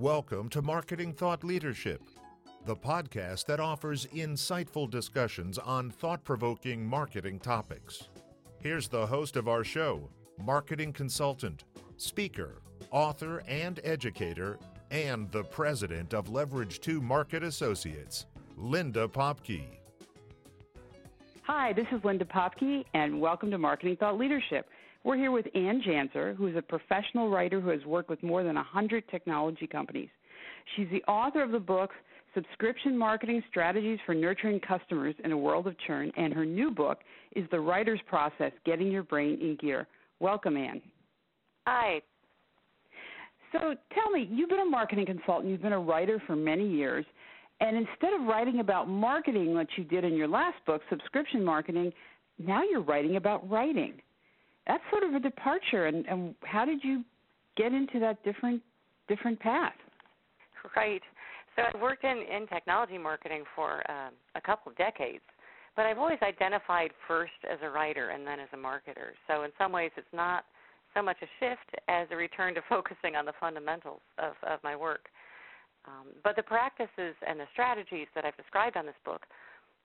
Welcome to Marketing Thought Leadership, the podcast that offers insightful discussions on thought provoking marketing topics. Here's the host of our show, marketing consultant, speaker, author, and educator, and the president of Leverage 2 Market Associates, Linda Popky. Hi, this is Linda Popky, and welcome to Marketing Thought Leadership. We're here with Anne Janzer, who is a professional writer who has worked with more than 100 technology companies. She's the author of the book Subscription Marketing Strategies for Nurturing Customers in a World of Churn, and her new book is The Writer's Process Getting Your Brain in Gear. Welcome, Anne. Hi. So tell me, you've been a marketing consultant, you've been a writer for many years, and instead of writing about marketing, like you did in your last book, Subscription Marketing, now you're writing about writing that's sort of a departure. And, and how did you get into that different different path? Right. So I've worked in, in technology marketing for um, a couple of decades, but I've always identified first as a writer and then as a marketer. So in some ways, it's not so much a shift as a return to focusing on the fundamentals of, of my work. Um, but the practices and the strategies that I've described on this book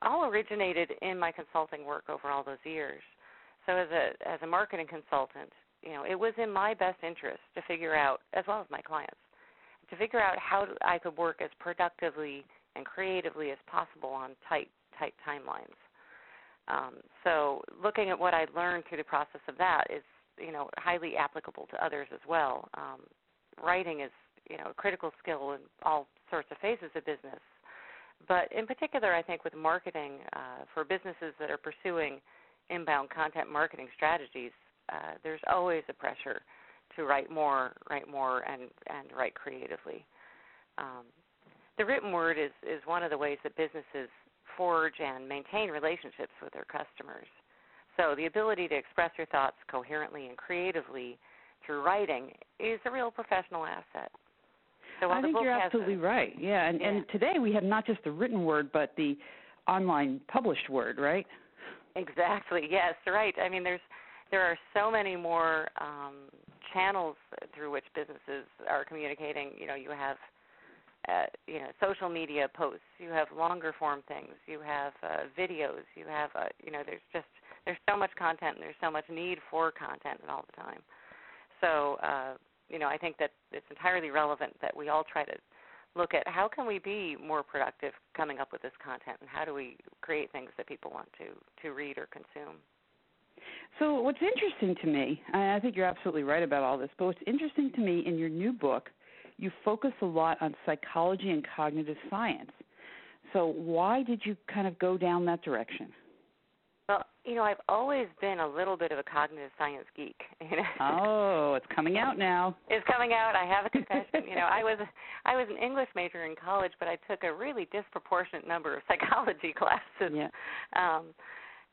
all originated in my consulting work over all those years. So as a as a marketing consultant, you know, it was in my best interest to figure out, as well as my clients, to figure out how I could work as productively and creatively as possible on tight tight timelines. Um, so looking at what I learned through the process of that is, you know, highly applicable to others as well. Um, writing is, you know, a critical skill in all sorts of phases of business. But in particular, I think with marketing uh, for businesses that are pursuing inbound content marketing strategies, uh, there's always a pressure to write more, write more, and and write creatively. Um, the written word is is one of the ways that businesses forge and maintain relationships with their customers. So the ability to express your thoughts coherently and creatively through writing is a real professional asset. So I think you're absolutely a, right. Yeah, and yeah. and today we have not just the written word, but the online published word, right? Exactly. Yes, right. I mean, there's there are so many more um, channels through which businesses are communicating. You know, you have uh, you know social media posts, you have longer form things, you have uh, videos, you have uh, you know there's just there's so much content and there's so much need for content all the time. So uh, you know, I think that it's entirely relevant that we all try to look at how can we be more productive coming up with this content and how do we create things that people want to to read or consume? So what's interesting to me i think you're absolutely right about all this but what's interesting to me in your new book you focus a lot on psychology and cognitive science. So why did you kind of go down that direction you know, I've always been a little bit of a cognitive science geek. You know? Oh, it's coming out now. It's coming out. I have a confession. you know, I was I was an English major in college, but I took a really disproportionate number of psychology classes. Yeah. Um,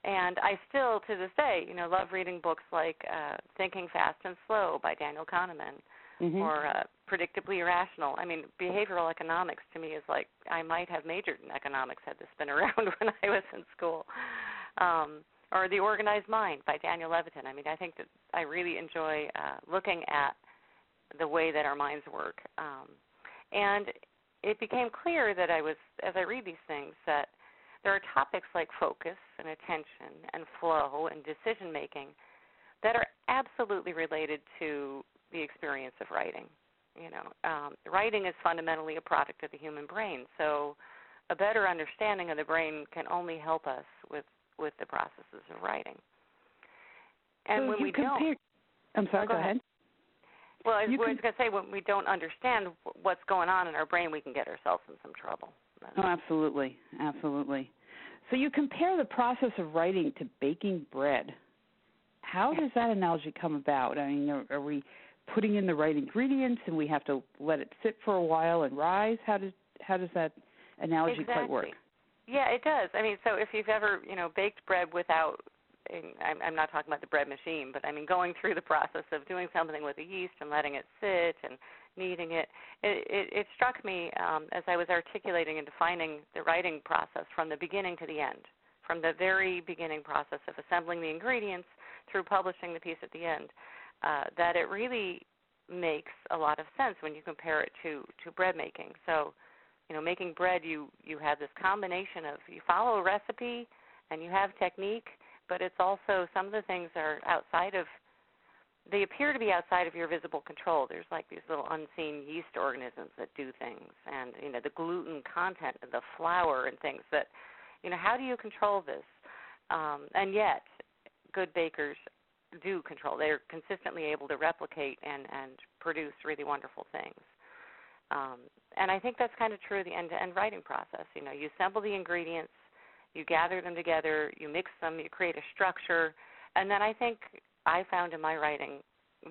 and I still, to this day, you know, love reading books like uh, Thinking Fast and Slow by Daniel Kahneman, mm-hmm. or uh, Predictably Irrational. I mean, behavioral economics to me is like I might have majored in economics had this been around when I was in school um, or The Organized Mind by Daniel Levitin. I mean, I think that I really enjoy uh, looking at the way that our minds work. Um, and it became clear that I was, as I read these things, that there are topics like focus and attention and flow and decision making that are absolutely related to the experience of writing. You know, um, writing is fundamentally a product of the human brain, so a better understanding of the brain can only help us with with the processes of writing. And so when we compare, don't, I'm sorry. oh, go, go ahead. ahead. Well, I was going to say when we don't understand what's going on in our brain, we can get ourselves in some trouble. Oh, absolutely, absolutely. So you compare the process of writing to baking bread. How does that analogy come about? I mean, are, are we putting in the right ingredients and we have to let it sit for a while and rise? How does how does that analogy exactly. quite work? Yeah, it does. I mean, so if you've ever, you know, baked bread without I'm, not talking about the bread machine, but I mean going through the process of doing something with the yeast and letting it sit and kneading it. It, it, it struck me um, as I was articulating and defining the writing process from the beginning to the end, from the very beginning process of assembling the ingredients through publishing the piece at the end, uh, that it really makes a lot of sense when you compare it to to bread making. So, you know, making bread, you you have this combination of you follow a recipe and you have technique, but it's also some of the things are outside of they appear to be outside of your visible control. There's like these little unseen yeast organisms that do things, and you know the gluten content of the flour and things that, you know, how do you control this? Um, and yet, good bakers do control. They're consistently able to replicate and and produce really wonderful things. Um, and I think that's kind of true of the end-to-end writing process. You know, you assemble the ingredients, you gather them together, you mix them, you create a structure, and then I think I found in my writing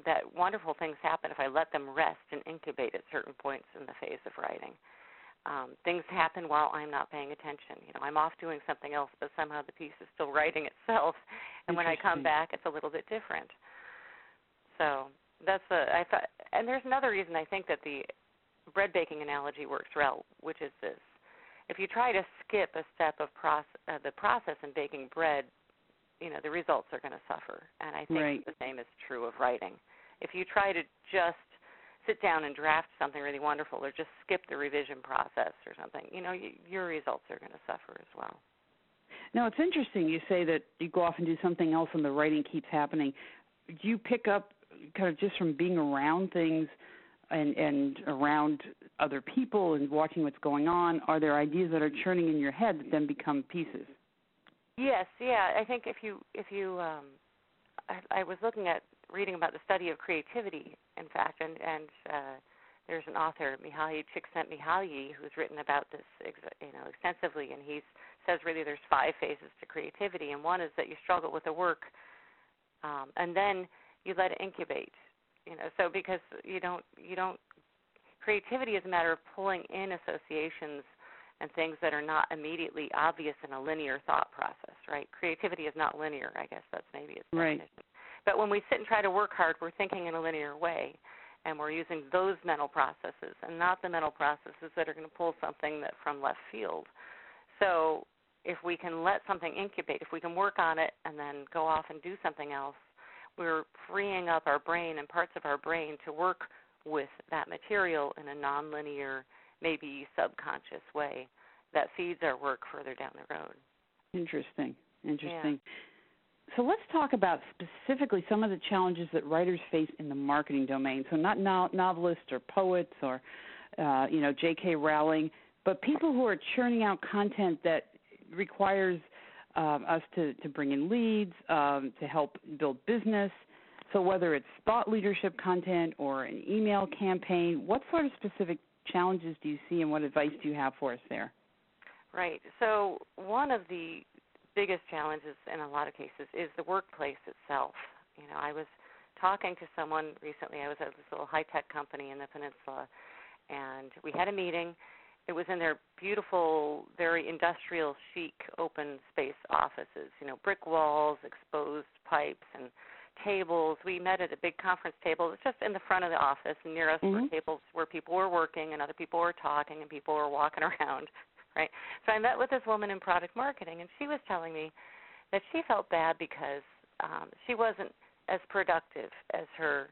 that wonderful things happen if I let them rest and incubate at certain points in the phase of writing. Um, things happen while I'm not paying attention. You know, I'm off doing something else, but somehow the piece is still writing itself, and when I come back, it's a little bit different. So that's the I thought, and there's another reason I think that the bread baking analogy works well, which is this: if you try to skip a step of process, uh, the process in baking bread, you know the results are going to suffer. And I think right. the same is true of writing. If you try to just sit down and draft something really wonderful, or just skip the revision process or something, you know you, your results are going to suffer as well. Now it's interesting you say that you go off and do something else and the writing keeps happening. Do you pick up kind of just from being around things and and around other people and watching what's going on? Are there ideas that are churning in your head that then become pieces? Yes, yeah. I think if you if you um, I, I was looking at reading about the study of creativity, in fact, and and uh, there's an author, Mihaly Csikszentmihalyi, who's written about this, you know, extensively, and he says really there's five phases to creativity, and one is that you struggle with the work, um, and then you let it incubate, you know, so because you don't you don't creativity is a matter of pulling in associations and things that are not immediately obvious in a linear thought process, right? Creativity is not linear, I guess that's maybe its definition. right. But when we sit and try to work hard, we're thinking in a linear way, and we're using those mental processes and not the mental processes that are going to pull something that from left field. So if we can let something incubate, if we can work on it and then go off and do something else, we're freeing up our brain and parts of our brain to work with that material in a nonlinear maybe subconscious way that feeds our work further down the road. Interesting. Interesting. Yeah. So let's talk about specifically some of the challenges that writers face in the marketing domain. So not no- novelists or poets or uh, you know J.K. Rowling, but people who are churning out content that requires um, us to, to bring in leads, um, to help build business. So whether it's thought leadership content or an email campaign, what sort of specific challenges do you see and what advice do you have for us there? Right. So, one of the biggest challenges in a lot of cases is the workplace itself. You know, I was talking to someone recently. I was at this little high tech company in the peninsula, and we had a meeting. It was in their beautiful, very industrial, chic, open space offices. You know, brick walls, exposed pipes, and tables. We met at a big conference table. It was just in the front of the office, and near us mm-hmm. were tables where people were working and other people were talking and people were walking around. Right. So I met with this woman in product marketing, and she was telling me that she felt bad because um, she wasn't as productive as her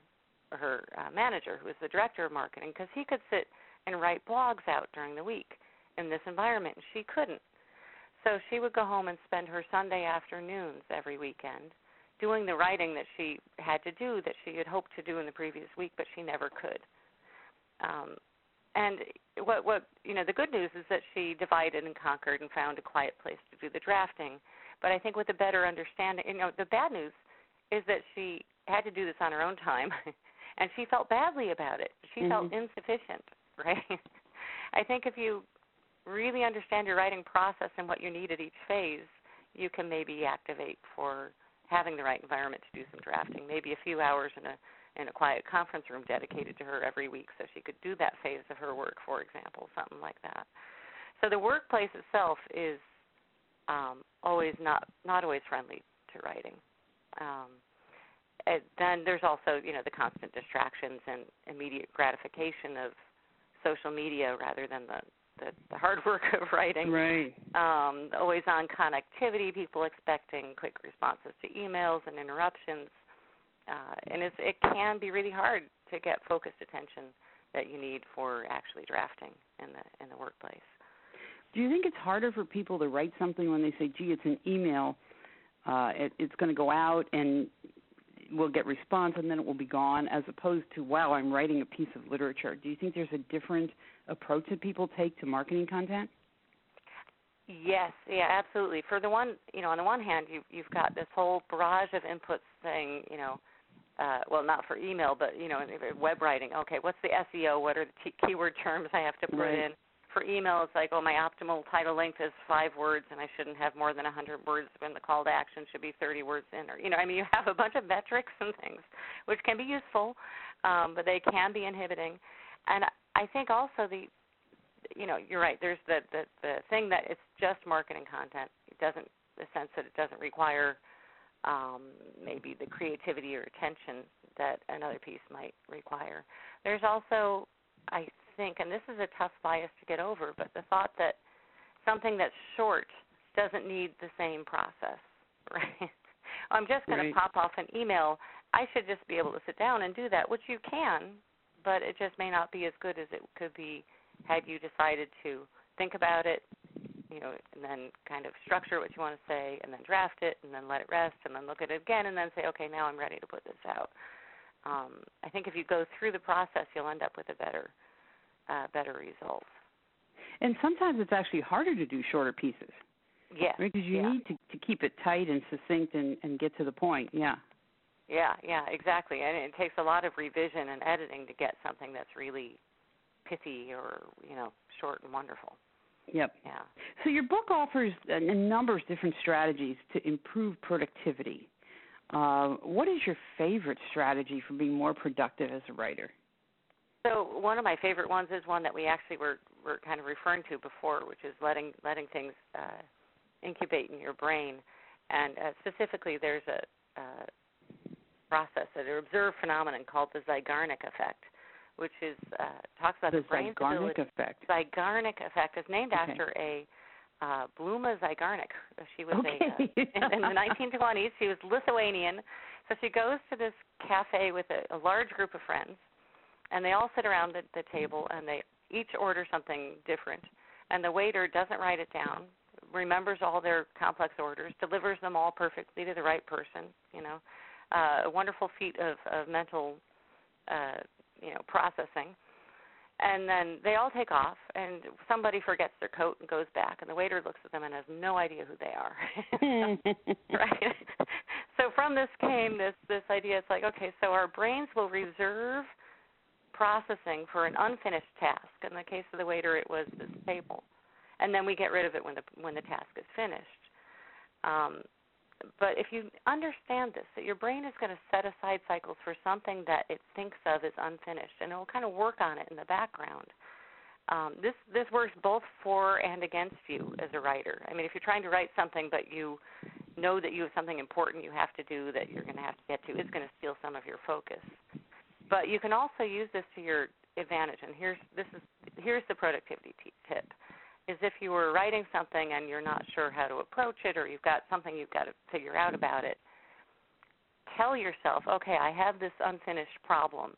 her uh, manager, who was the director of marketing, because he could sit and write blogs out during the week in this environment, and she couldn't. So she would go home and spend her Sunday afternoons every weekend doing the writing that she had to do that she had hoped to do in the previous week, but she never could. Um, and what what you know the good news is that she divided and conquered and found a quiet place to do the drafting. But I think with a better understanding, you know, the bad news is that she had to do this on her own time, and she felt badly about it. She mm-hmm. felt insufficient, right? I think if you really understand your writing process and what you need at each phase, you can maybe activate for having the right environment to do some drafting, maybe a few hours in a in a quiet conference room dedicated to her every week so she could do that phase of her work, for example, something like that. So the workplace itself is um, always not not always friendly to writing. Um, and then there's also you know the constant distractions and immediate gratification of social media rather than the the, the hard work of writing. Right. Um, always on connectivity, people expecting quick responses to emails and interruptions. Uh, and it's, it can be really hard to get focused attention that you need for actually drafting in the in the workplace. Do you think it's harder for people to write something when they say, "Gee, it's an email. Uh, it, it's going to go out and we'll get response, and then it will be gone," as opposed to, "Wow, I'm writing a piece of literature." Do you think there's a different approach that people take to marketing content? Yes, yeah, absolutely. For the one, you know, on the one hand, you you've got this whole barrage of inputs saying, you know, uh, well, not for email, but you know, web writing. Okay, what's the SEO? What are the t- keyword terms I have to put right. in? For email, it's like, oh, my optimal title length is five words, and I shouldn't have more than 100 words when the call to action should be 30 words in. Or, you know, I mean, you have a bunch of metrics and things, which can be useful, um, but they can be inhibiting. And I think also the you know, you're right. There's the, the the thing that it's just marketing content. It doesn't the sense that it doesn't require um, maybe the creativity or attention that another piece might require. There's also, I think, and this is a tough bias to get over, but the thought that something that's short doesn't need the same process, right? I'm just going right. to pop off an email. I should just be able to sit down and do that, which you can, but it just may not be as good as it could be had you decided to think about it, you know, and then kind of structure what you want to say, and then draft it, and then let it rest, and then look at it again, and then say, okay, now I'm ready to put this out. Um, I think if you go through the process, you'll end up with a better, uh, better results. And sometimes it's actually harder to do shorter pieces. Yes. Because you yeah. need to, to keep it tight and succinct and, and get to the point. Yeah. Yeah, yeah, exactly. And it takes a lot of revision and editing to get something that's really pithy or you know short and wonderful. Yep. Yeah. So your book offers a number of different strategies to improve productivity. Uh, what is your favorite strategy for being more productive as a writer? So one of my favorite ones is one that we actually were were kind of referring to before, which is letting letting things uh, incubate in your brain, and uh, specifically there's a uh, process, an observed phenomenon called the Zeigarnik effect, which is uh, talks about the, the brain's Zeigarnik ability. effect. Zeigarnik effect is named okay. after a uh, Bluma Zeigarnik. She was okay. a uh, in, in the 1920s. She was Lithuanian. So she goes to this cafe with a, a large group of friends, and they all sit around the, the table and they each order something different. And the waiter doesn't write it down, remembers all their complex orders, delivers them all perfectly to the right person. You know, uh, a wonderful feat of, of mental, uh, you know, processing and then they all take off and somebody forgets their coat and goes back and the waiter looks at them and has no idea who they are right so from this came this this idea it's like okay so our brains will reserve processing for an unfinished task in the case of the waiter it was this table and then we get rid of it when the when the task is finished um, but if you understand this, that your brain is going to set aside cycles for something that it thinks of as unfinished, and it will kind of work on it in the background. Um, this this works both for and against you as a writer. I mean, if you're trying to write something, but you know that you have something important you have to do that you're going to have to get to, it's going to steal some of your focus. But you can also use this to your advantage. And here's this is here's the productivity t- tip is if you were writing something and you're not sure how to approach it or you've got something you've got to figure out about it, tell yourself, okay, I have this unfinished problem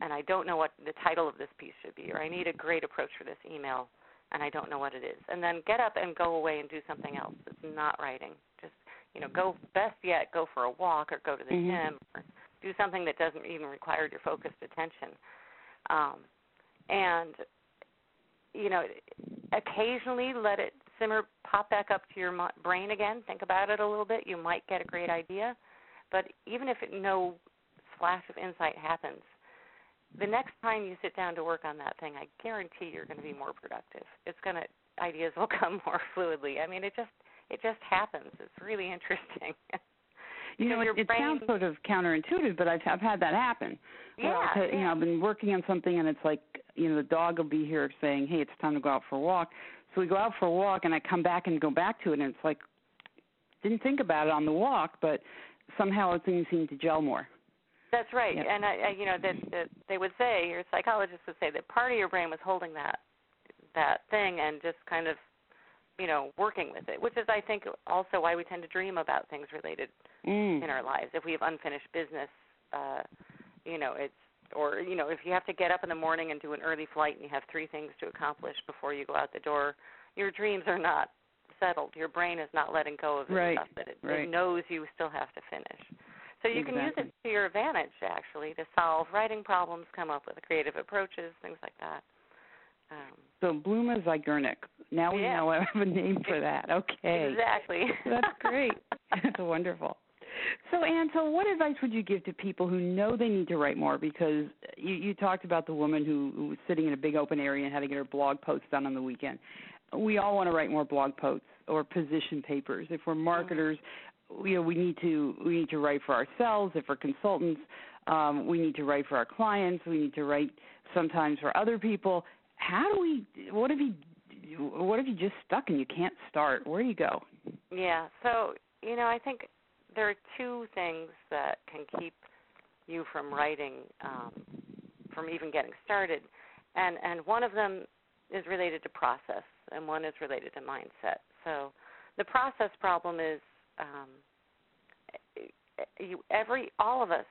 and I don't know what the title of this piece should be, or I need a great approach for this email and I don't know what it is. And then get up and go away and do something else that's not writing. Just, you know, go best yet, go for a walk or go to the mm-hmm. gym or do something that doesn't even require your focused attention. Um, and you know, occasionally let it simmer, pop back up to your brain again. Think about it a little bit. You might get a great idea, but even if no flash of insight happens, the next time you sit down to work on that thing, I guarantee you're going to be more productive. It's going to ideas will come more fluidly. I mean, it just it just happens. It's really interesting. you know, it, it brain, sounds sort of counterintuitive, but I've I've had that happen. Yeah, yeah. you know, I've been working on something, and it's like you know the dog will be here saying, "Hey, it's time to go out for a walk." So we go out for a walk, and I come back and go back to it, and it's like didn't think about it on the walk, but somehow things seem to gel more. That's right, Yep. and I, I, you know that, that they would say, your psychologist would say that part of your brain was holding that that thing and just kind of, you know, working with it, which is I think also why we tend to dream about things related Mm. in our lives. If we have unfinished business, uh, you know, it's or you know if you have to get up in the morning and do an early flight and you have three things to accomplish before you go out the door your dreams are not settled your brain is not letting go of the right. stuff that it, right. it knows you still have to finish so you exactly. can use it to your advantage actually to solve writing problems come up with creative approaches things like that um, so Bluma Zeigarnik. Now we yeah. know I have a name for that. Okay. Exactly. That's great. That's wonderful. So, Anne, so what advice would you give to people who know they need to write more? Because you, you talked about the woman who, who was sitting in a big open area and had to get her blog posts done on the weekend. We all want to write more blog posts or position papers. If we're marketers, you know, we need to we need to write for ourselves. If we're consultants, um, we need to write for our clients. We need to write sometimes for other people. How do we? What have you? What if you just stuck and you can't start? Where do you go? Yeah. So you know, I think there are two things that can keep you from writing, um, from even getting started, and and one of them is related to process, and one is related to mindset. So the process problem is um, you every all of us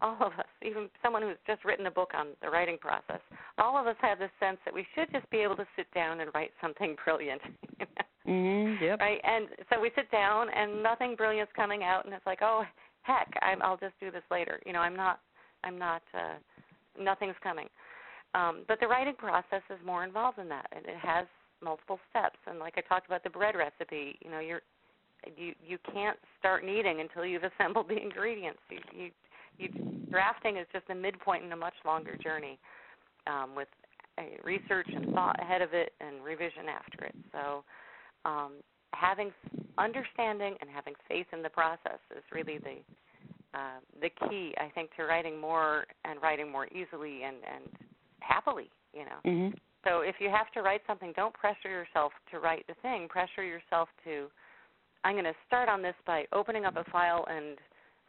all of us, even someone who's just written a book on the writing process, all of us have this sense that we should just be able to sit down and write something brilliant. mm-hmm, yep. Right, and so we sit down and nothing brilliant's coming out, and it's like, oh heck, I'm, I'll just do this later. You know, I'm not, I'm not, uh, nothing's coming. Um, but the writing process is more involved than that, and it has multiple steps. And like I talked about the bread recipe, you know, you're you you can't start kneading until you've assembled the ingredients. You, you you, drafting is just a midpoint in a much longer journey um, with research and thought ahead of it and revision after it. So, um, having understanding and having faith in the process is really the uh, the key, I think, to writing more and writing more easily and and happily. You know. Mm-hmm. So if you have to write something, don't pressure yourself to write the thing. Pressure yourself to. I'm going to start on this by opening up a file and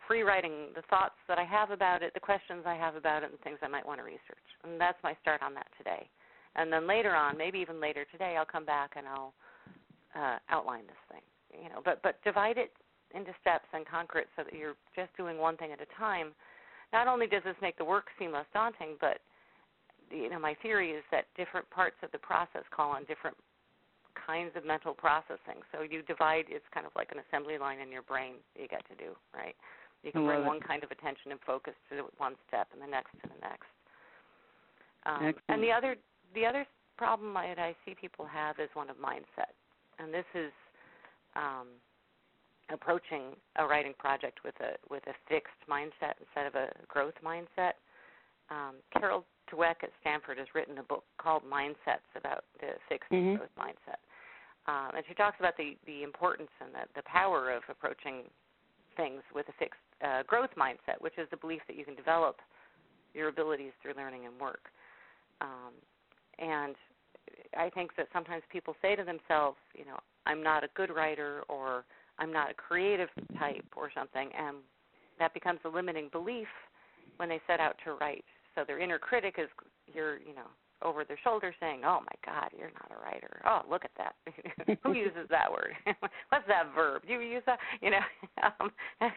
free writing the thoughts that I have about it, the questions I have about it, and things I might want to research. And that's my start on that today. And then later on, maybe even later today, I'll come back and I'll uh, outline this thing. You know, but but divide it into steps and conquer it so that you're just doing one thing at a time. Not only does this make the work seem less daunting, but you know, my theory is that different parts of the process call on different kinds of mental processing. So you divide; it's kind of like an assembly line in your brain you get to do, right? You can bring one kind of attention and focus to one step, and the next to the next. Um, and the other the other problem that I see people have is one of mindset, and this is um, approaching a writing project with a with a fixed mindset instead of a growth mindset. Um, Carol Dweck at Stanford has written a book called Mindsets about the fixed mm-hmm. growth mindset, um, and she talks about the the importance and the, the power of approaching things with a fixed uh, growth mindset, which is the belief that you can develop your abilities through learning and work. Um, and I think that sometimes people say to themselves, you know, I'm not a good writer or I'm not a creative type or something, and that becomes a limiting belief when they set out to write. So their inner critic is your, you know, over their shoulder saying, "Oh my God, you're not a writer. Oh, look at that. Who uses that word? What's that verb? Do you use that? You know, um,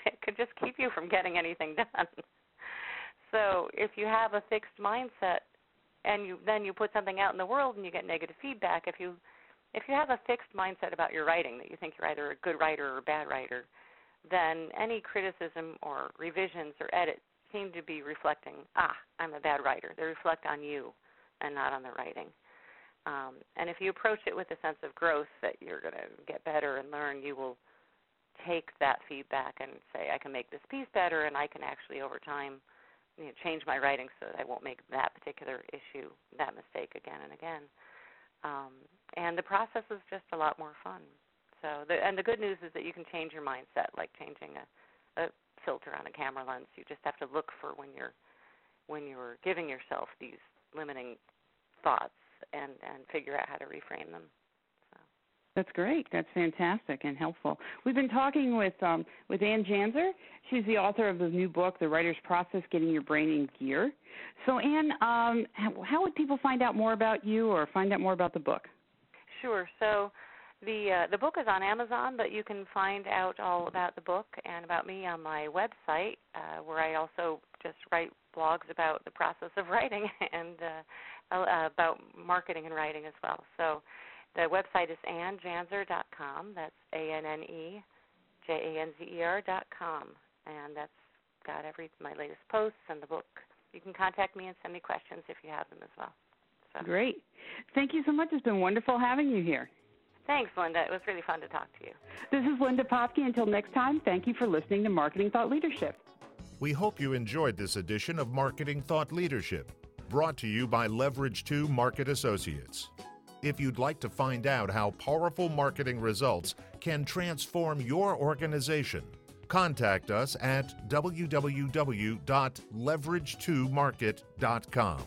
it could just keep you from getting anything done. So if you have a fixed mindset, and you then you put something out in the world and you get negative feedback, if you if you have a fixed mindset about your writing that you think you're either a good writer or a bad writer, then any criticism or revisions or edits seem to be reflecting, ah, I'm a bad writer. They reflect on you and not on the writing. Um, and if you approach it with a sense of growth that you're going to get better and learn, you will take that feedback and say, I can make this piece better, and I can actually over time you know, change my writing so that I won't make that particular issue, that mistake again and again. Um, and the process is just a lot more fun. So, the, and the good news is that you can change your mindset, like changing a, a filter on a camera lens. You just have to look for when you're when you're giving yourself these limiting thoughts and and figure out how to reframe them. So. That's great. That's fantastic and helpful. We've been talking with um, with Anne Janzer. She's the author of the new book, The Writer's Process: Getting Your Brain in Gear. So, Anne, um, how, how would people find out more about you or find out more about the book? Sure. So. The uh, the book is on Amazon, but you can find out all about the book and about me on my website, uh, where I also just write blogs about the process of writing and uh, uh, about marketing and writing as well. So the website is annejanzer.com. That's A N N E J A N Z E R.com, and that's got every my latest posts and the book. You can contact me and send me questions if you have them as well. So. Great. Thank you so much. It's been wonderful having you here. Thanks, Linda. It was really fun to talk to you. This is Linda Popky. Until next time, thank you for listening to Marketing Thought Leadership. We hope you enjoyed this edition of Marketing Thought Leadership, brought to you by Leverage 2 Market Associates. If you'd like to find out how powerful marketing results can transform your organization, contact us at www.leverage2market.com.